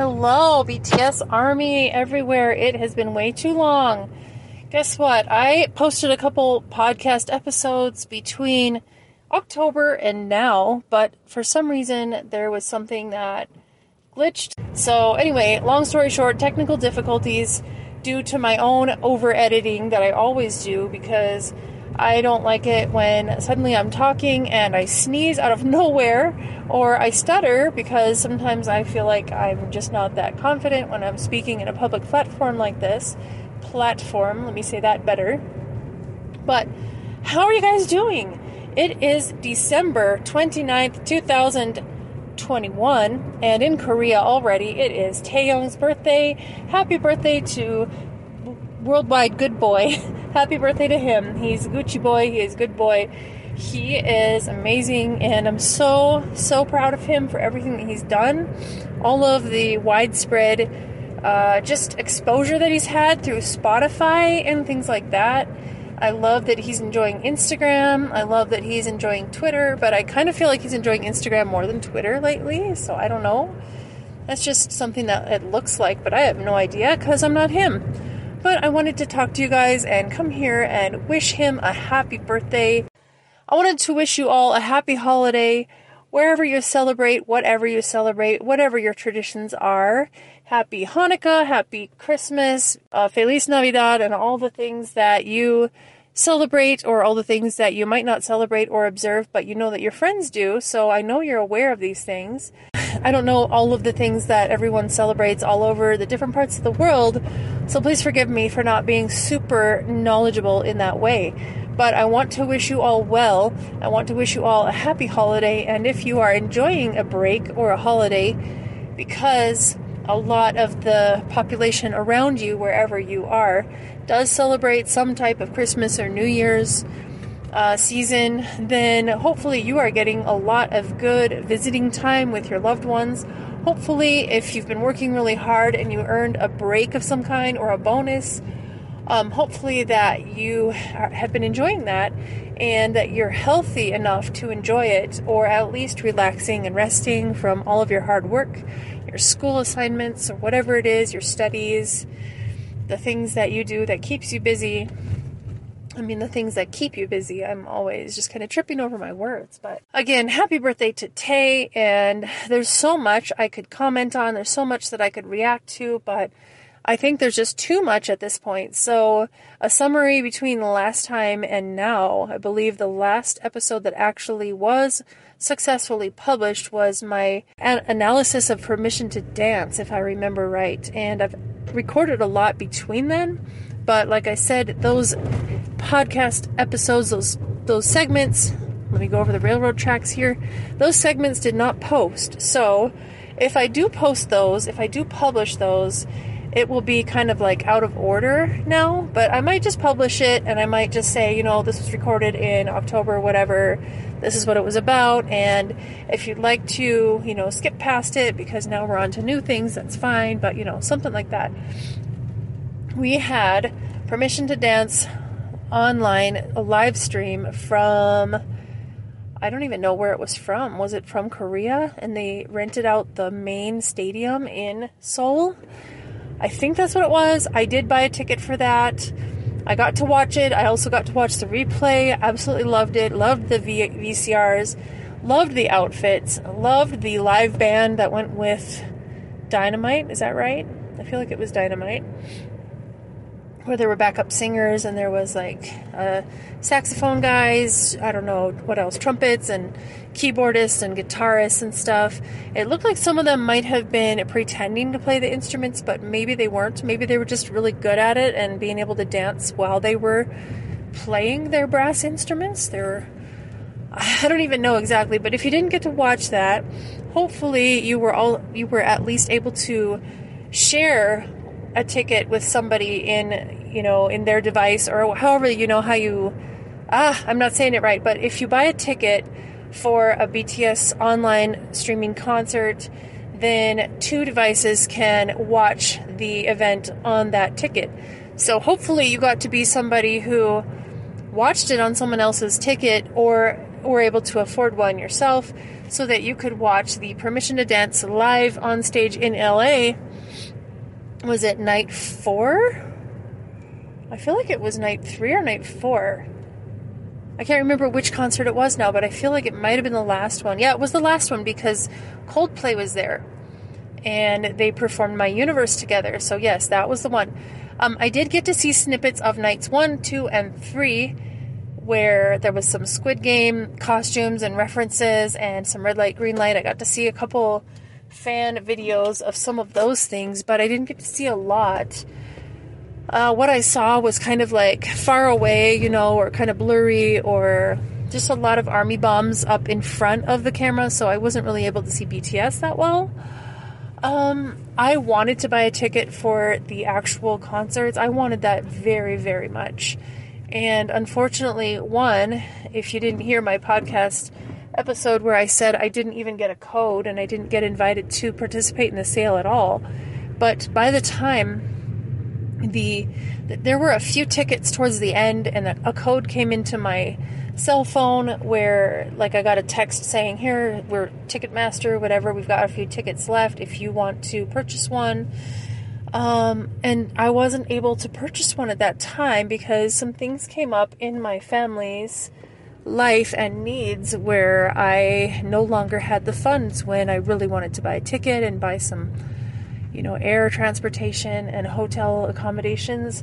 Hello, BTS Army everywhere. It has been way too long. Guess what? I posted a couple podcast episodes between October and now, but for some reason there was something that glitched. So, anyway, long story short, technical difficulties due to my own over editing that I always do because I don't like it when suddenly I'm talking and I sneeze out of nowhere or I stutter because sometimes I feel like I'm just not that confident when I'm speaking in a public platform like this. Platform, let me say that better. But how are you guys doing? It is December 29th, 2021, and in Korea already it is Taehyung's birthday. Happy birthday to worldwide good boy. Happy birthday to him. He's a Gucci boy, he is a good boy. He is amazing, and I'm so, so proud of him for everything that he's done. All of the widespread uh, just exposure that he's had through Spotify and things like that. I love that he's enjoying Instagram. I love that he's enjoying Twitter, but I kind of feel like he's enjoying Instagram more than Twitter lately, so I don't know. That's just something that it looks like, but I have no idea because I'm not him. But I wanted to talk to you guys and come here and wish him a happy birthday. I wanted to wish you all a happy holiday wherever you celebrate, whatever you celebrate, whatever your traditions are. Happy Hanukkah, happy Christmas, uh, Feliz Navidad, and all the things that you celebrate or all the things that you might not celebrate or observe, but you know that your friends do. So I know you're aware of these things. I don't know all of the things that everyone celebrates all over the different parts of the world. So please forgive me for not being super knowledgeable in that way. But I want to wish you all well. I want to wish you all a happy holiday. And if you are enjoying a break or a holiday, because a lot of the population around you, wherever you are, does celebrate some type of Christmas or New Year's uh, season, then hopefully you are getting a lot of good visiting time with your loved ones. Hopefully, if you've been working really hard and you earned a break of some kind or a bonus, um, hopefully that you have been enjoying that and that you're healthy enough to enjoy it or at least relaxing and resting from all of your hard work, your school assignments, or whatever it is, your studies, the things that you do that keeps you busy. I mean, the things that keep you busy. I'm always just kind of tripping over my words. But again, happy birthday to Tay. And there's so much I could comment on. There's so much that I could react to, but I think there's just too much at this point. So, a summary between the last time and now. I believe the last episode that actually was successfully published was my an- analysis of Permission to Dance, if I remember right. And I've recorded a lot between then. But like I said, those podcast episodes, those those segments, let me go over the railroad tracks here. Those segments did not post. So, if I do post those, if I do publish those, it will be kind of like out of order now, but I might just publish it and I might just say, you know, this was recorded in October, whatever, this is what it was about, and if you'd like to, you know, skip past it because now we're on to new things, that's fine, but you know, something like that. We had permission to dance online, a live stream from. I don't even know where it was from. Was it from Korea? And they rented out the main stadium in Seoul I think that's what it was. I did buy a ticket for that. I got to watch it. I also got to watch the replay. Absolutely loved it. Loved the v- VCRs. Loved the outfits. Loved the live band that went with Dynamite. Is that right? I feel like it was Dynamite where there were backup singers and there was like uh, saxophone guys, I don't know what else, trumpets and keyboardists and guitarists and stuff. It looked like some of them might have been pretending to play the instruments, but maybe they weren't. Maybe they were just really good at it and being able to dance while they were playing their brass instruments. They were I don't even know exactly, but if you didn't get to watch that, hopefully you were all you were at least able to share a ticket with somebody in you know in their device or however you know how you ah I'm not saying it right but if you buy a ticket for a BTS online streaming concert then two devices can watch the event on that ticket so hopefully you got to be somebody who watched it on someone else's ticket or were able to afford one yourself so that you could watch the Permission to Dance live on stage in LA. Was it night four? I feel like it was night three or night four. I can't remember which concert it was now, but I feel like it might have been the last one. Yeah, it was the last one because Coldplay was there and they performed My Universe together. So, yes, that was the one. Um, I did get to see snippets of nights one, two, and three where there was some Squid Game costumes and references and some red light, green light. I got to see a couple fan videos of some of those things, but I didn't get to see a lot. Uh, what I saw was kind of like far away, you know, or kind of blurry, or just a lot of army bombs up in front of the camera, so I wasn't really able to see BTS that well. Um, I wanted to buy a ticket for the actual concerts. I wanted that very, very much. And unfortunately, one, if you didn't hear my podcast episode where I said I didn't even get a code and I didn't get invited to participate in the sale at all, but by the time the there were a few tickets towards the end and a code came into my cell phone where like I got a text saying here we're Ticketmaster whatever we've got a few tickets left if you want to purchase one. Um, and I wasn't able to purchase one at that time because some things came up in my family's life and needs where I no longer had the funds when I really wanted to buy a ticket and buy some you know air transportation and hotel accommodations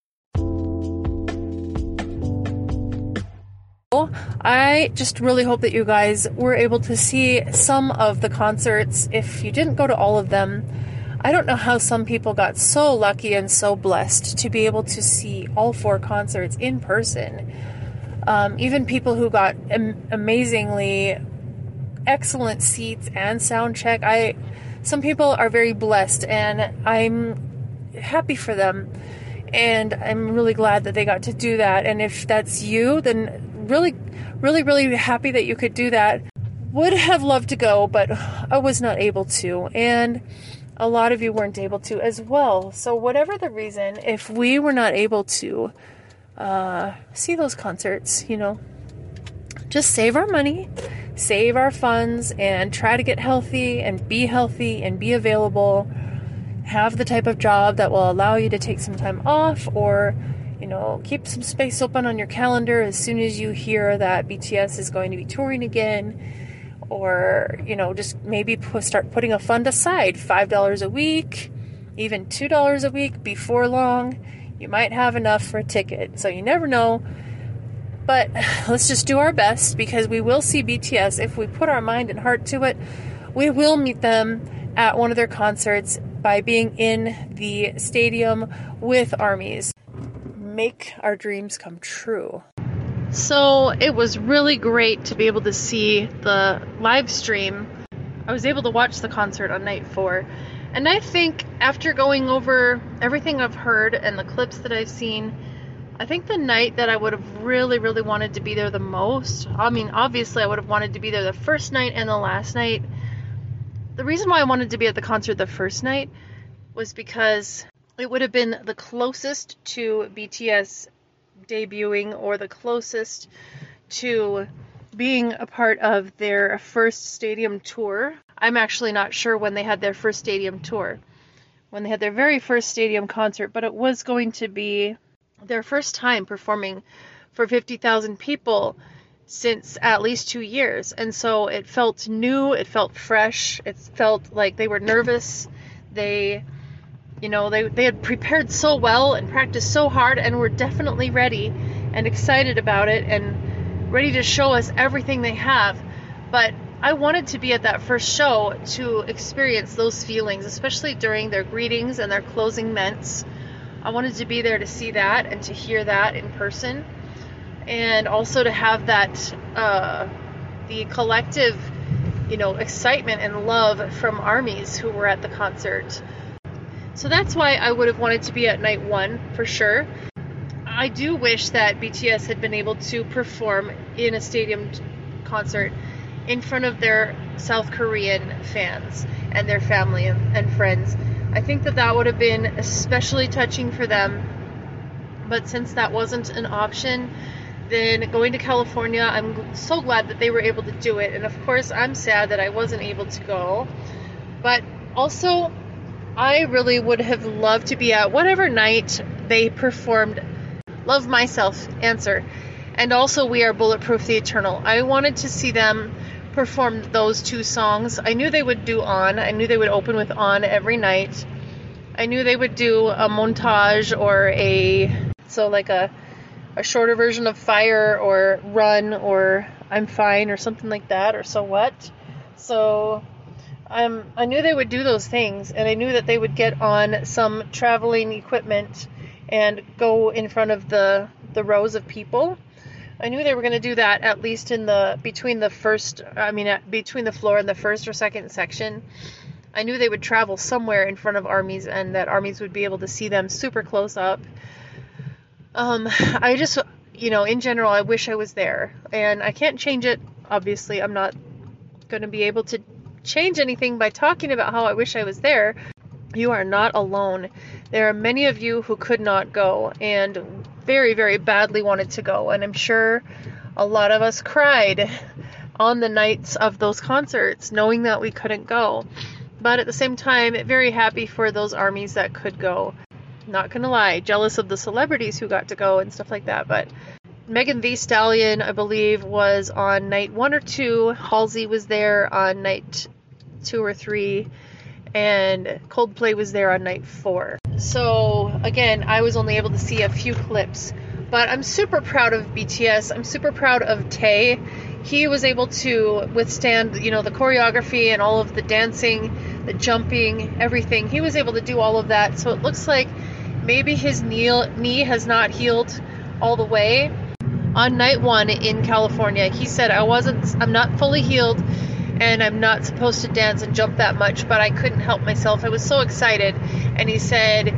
I just really hope that you guys were able to see some of the concerts. If you didn't go to all of them, I don't know how some people got so lucky and so blessed to be able to see all four concerts in person. Um, even people who got am- amazingly excellent seats and sound check. I some people are very blessed, and I'm happy for them. And I'm really glad that they got to do that. And if that's you, then really, really, really happy that you could do that. Would have loved to go, but I was not able to. And a lot of you weren't able to as well. So, whatever the reason, if we were not able to uh, see those concerts, you know, just save our money, save our funds, and try to get healthy and be healthy and be available. Have the type of job that will allow you to take some time off or you know, keep some space open on your calendar as soon as you hear that BTS is going to be touring again. Or, you know, just maybe put, start putting a fund aside $5 a week, even $2 a week before long. You might have enough for a ticket. So you never know. But let's just do our best because we will see BTS if we put our mind and heart to it. We will meet them at one of their concerts by being in the stadium with armies make our dreams come true. So it was really great to be able to see the live stream. I was able to watch the concert on night four. And I think after going over everything I've heard and the clips that I've seen, I think the night that I would have really, really wanted to be there the most, I mean, obviously, I would have wanted to be there the first night and the last night. The reason why I wanted to be at the concert the first night was because it would have been the closest to BTS debuting or the closest to being a part of their first stadium tour. I'm actually not sure when they had their first stadium tour, when they had their very first stadium concert, but it was going to be their first time performing for 50,000 people since at least two years. And so it felt new, it felt fresh, it felt like they were nervous. They you know, they, they had prepared so well and practiced so hard and were definitely ready and excited about it and ready to show us everything they have. But I wanted to be at that first show to experience those feelings, especially during their greetings and their closing ments. I wanted to be there to see that and to hear that in person, and also to have that uh, the collective, you know, excitement and love from armies who were at the concert. So that's why I would have wanted to be at night one for sure. I do wish that BTS had been able to perform in a stadium concert in front of their South Korean fans and their family and, friends. I think that that would have been especially touching for them. But since that wasn't an option, then going to California, I'm so glad that they were able to do it. And of course, I'm sad that I wasn't able to go. But also, I really would have loved to be at whatever night they performed Love Myself answer. And also, We Are Bulletproof the Eternal. I wanted to see them perform those two songs. I knew they would do On. I knew they would open with On every night. I knew they would do a montage or a, so like a, a shorter version of Fire or Run or I'm Fine or something like that or So What. So um, I knew they would do those things, and I knew that they would get on some traveling equipment and go in front of the the rows of people. I knew they were going to do that at least in the between the first, I mean, between the floor and the first or second section. I knew they would travel somewhere in front of armies, and that armies would be able to see them super close up. Um, I just, you know, in general, I wish I was there, and I can't change it. Obviously, I'm not going to be able to change anything by talking about how I wish I was there. You are not alone. There are many of you who could not go and very, very badly wanted to go. And I'm sure a lot of us cried on the nights of those concerts knowing that we couldn't go. But at the same time, very happy for those armies that could go. Not gonna lie, jealous of the celebrities who got to go and stuff like that. But Megan Thee Stallion, I believe, was on night one or two. Halsey was there on night two or three. And Coldplay was there on night four. So, again, I was only able to see a few clips. But I'm super proud of BTS. I'm super proud of Tay. He was able to withstand, you know, the choreography and all of the dancing, the jumping, everything. He was able to do all of that. So it looks like maybe his knee, knee has not healed all the way on night one in California, he said, I wasn't, I'm not fully healed and I'm not supposed to dance and jump that much, but I couldn't help myself. I was so excited. And he said,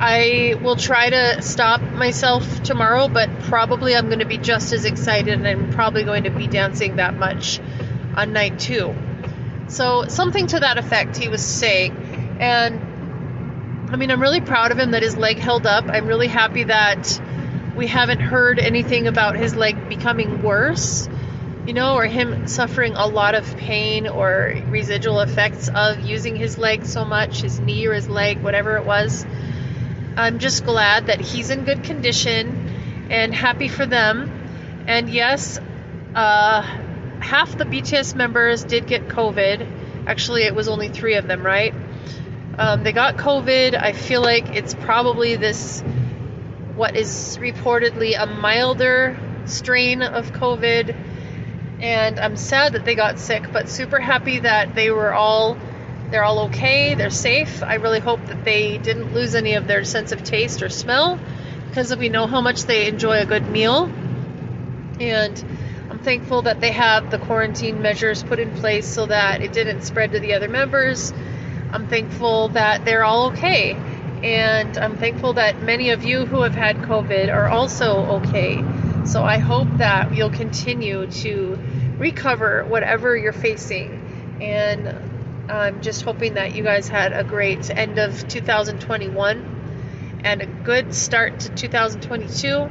I will try to stop myself tomorrow, but probably I'm going to be just as excited and I'm probably going to be dancing that much on night two. So, something to that effect, he was saying. And I mean, I'm really proud of him that his leg held up. I'm really happy that we haven't heard anything about his leg becoming worse, you know, or him suffering a lot of pain or residual effects of using his leg so much, his knee or his leg, whatever it was. I'm just glad that he's in good condition and happy for them. And yes, uh, half the BTS members did get COVID. Actually, it was only three of them, right? Um, they got COVID. I feel like it's probably this what is reportedly a milder strain of COVID. And I'm sad that they got sick, but super happy that they were all they're all okay, they're safe. I really hope that they didn't lose any of their sense of taste or smell because we know how much they enjoy a good meal. And I'm thankful that they have the quarantine measures put in place so that it didn't spread to the other members. I'm thankful that they're all okay and I'm thankful that many of you who have had COVID are also okay. So I hope that you'll continue to recover whatever you're facing. And I'm just hoping that you guys had a great end of 2021 and a good start to 2022.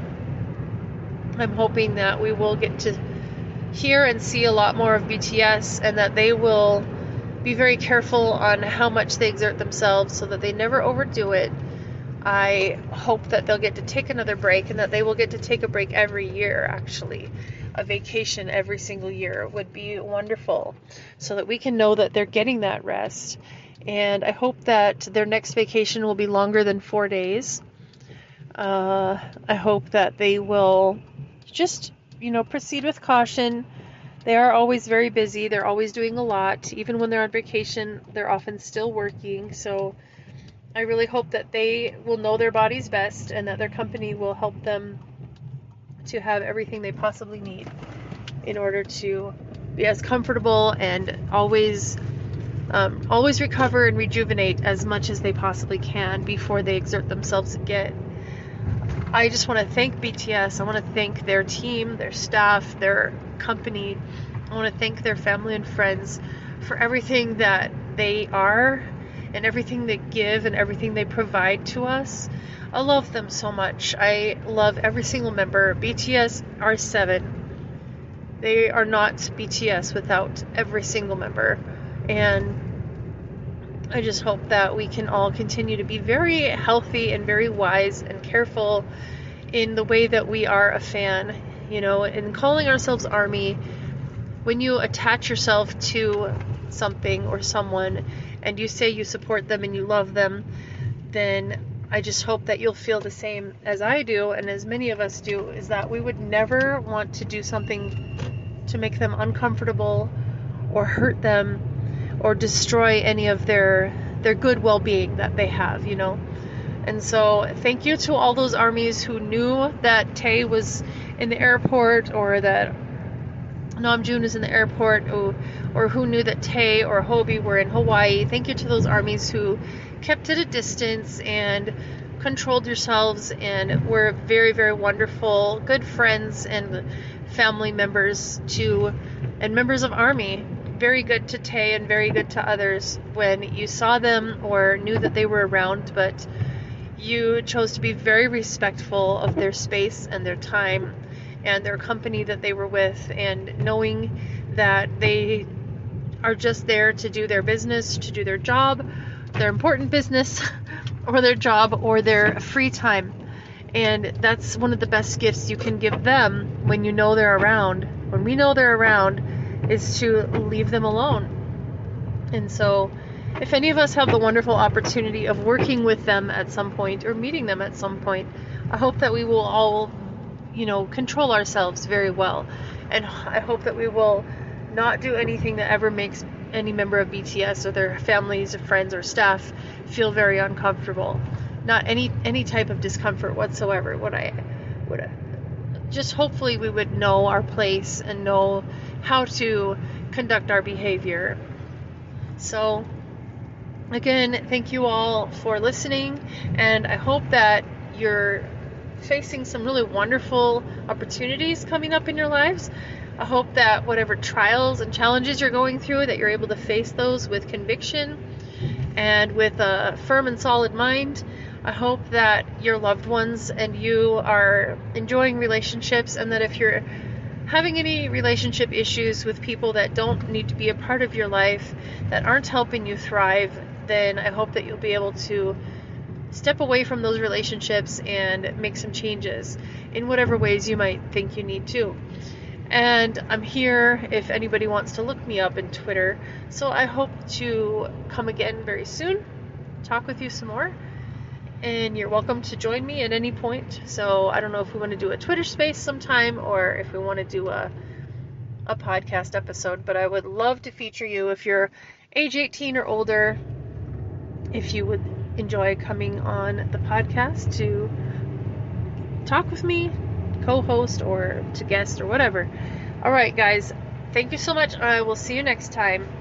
I'm hoping that we will get to hear and see a lot more of BTS and that they will be very careful on how much they exert themselves so that they never overdo it. I hope that they'll get to take another break and that they will get to take a break every year, actually. A vacation every single year would be wonderful so that we can know that they're getting that rest. And I hope that their next vacation will be longer than four days. Uh, I hope that they will just, you know, proceed with caution they are always very busy. They're always doing a lot. Even when they're on vacation, they're often still working. So I really hope that they will know their bodies best and that their company will help them to have everything they possibly need in order to be as comfortable and always um, always recover and rejuvenate as much as they possibly can before they exert themselves again. I just want to thank BTS. I want to thank their team, their staff, their company. I want to thank their family and friends for everything that they are and everything they give and everything they provide to us. I love them so much. I love every single member. BTS are seven. They are not BTS without every single member. And I just hope that we can all continue to be very healthy and very wise and careful in the way that we are a fan. You know, in calling ourselves Army, when you attach yourself to something or someone and you say you support them and you love them, then I just hope that you'll feel the same as I do and as many of us do is that we would never want to do something to make them uncomfortable or hurt them or destroy any of their their good well-being that they have, you know. And so, thank you to all those armies who knew that Tay was in the airport or that Namjoon is in the airport, or, or who knew that Tay or Hobi were in Hawaii. Thank you to those armies who kept at a distance and controlled yourselves and were very, very wonderful, good friends and family members to, and members of army. Very good to Tay and very good to others when you saw them or knew that they were around, but you chose to be very respectful of their space and their time and their company that they were with, and knowing that they are just there to do their business, to do their job, their important business, or their job, or their free time. And that's one of the best gifts you can give them when you know they're around. When we know they're around, is to leave them alone. And so, if any of us have the wonderful opportunity of working with them at some point or meeting them at some point, I hope that we will all you know, control ourselves very well. And I hope that we will not do anything that ever makes any member of BTS or their families or friends or staff feel very uncomfortable. Not any any type of discomfort whatsoever. What I would just hopefully we would know our place and know how to conduct our behavior. So again, thank you all for listening and I hope that you're facing some really wonderful opportunities coming up in your lives. I hope that whatever trials and challenges you're going through that you're able to face those with conviction and with a firm and solid mind. I hope that your loved ones and you are enjoying relationships and that if you're having any relationship issues with people that don't need to be a part of your life, that aren't helping you thrive, then I hope that you'll be able to step away from those relationships and make some changes in whatever ways you might think you need to. And I'm here if anybody wants to look me up in Twitter. So I hope to come again very soon, talk with you some more. And you're welcome to join me at any point. So I don't know if we want to do a Twitter space sometime or if we want to do a a podcast episode, but I would love to feature you if you're age 18 or older. If you would enjoy coming on the podcast to talk with me, co host, or to guest, or whatever. All right, guys, thank you so much. I will see you next time.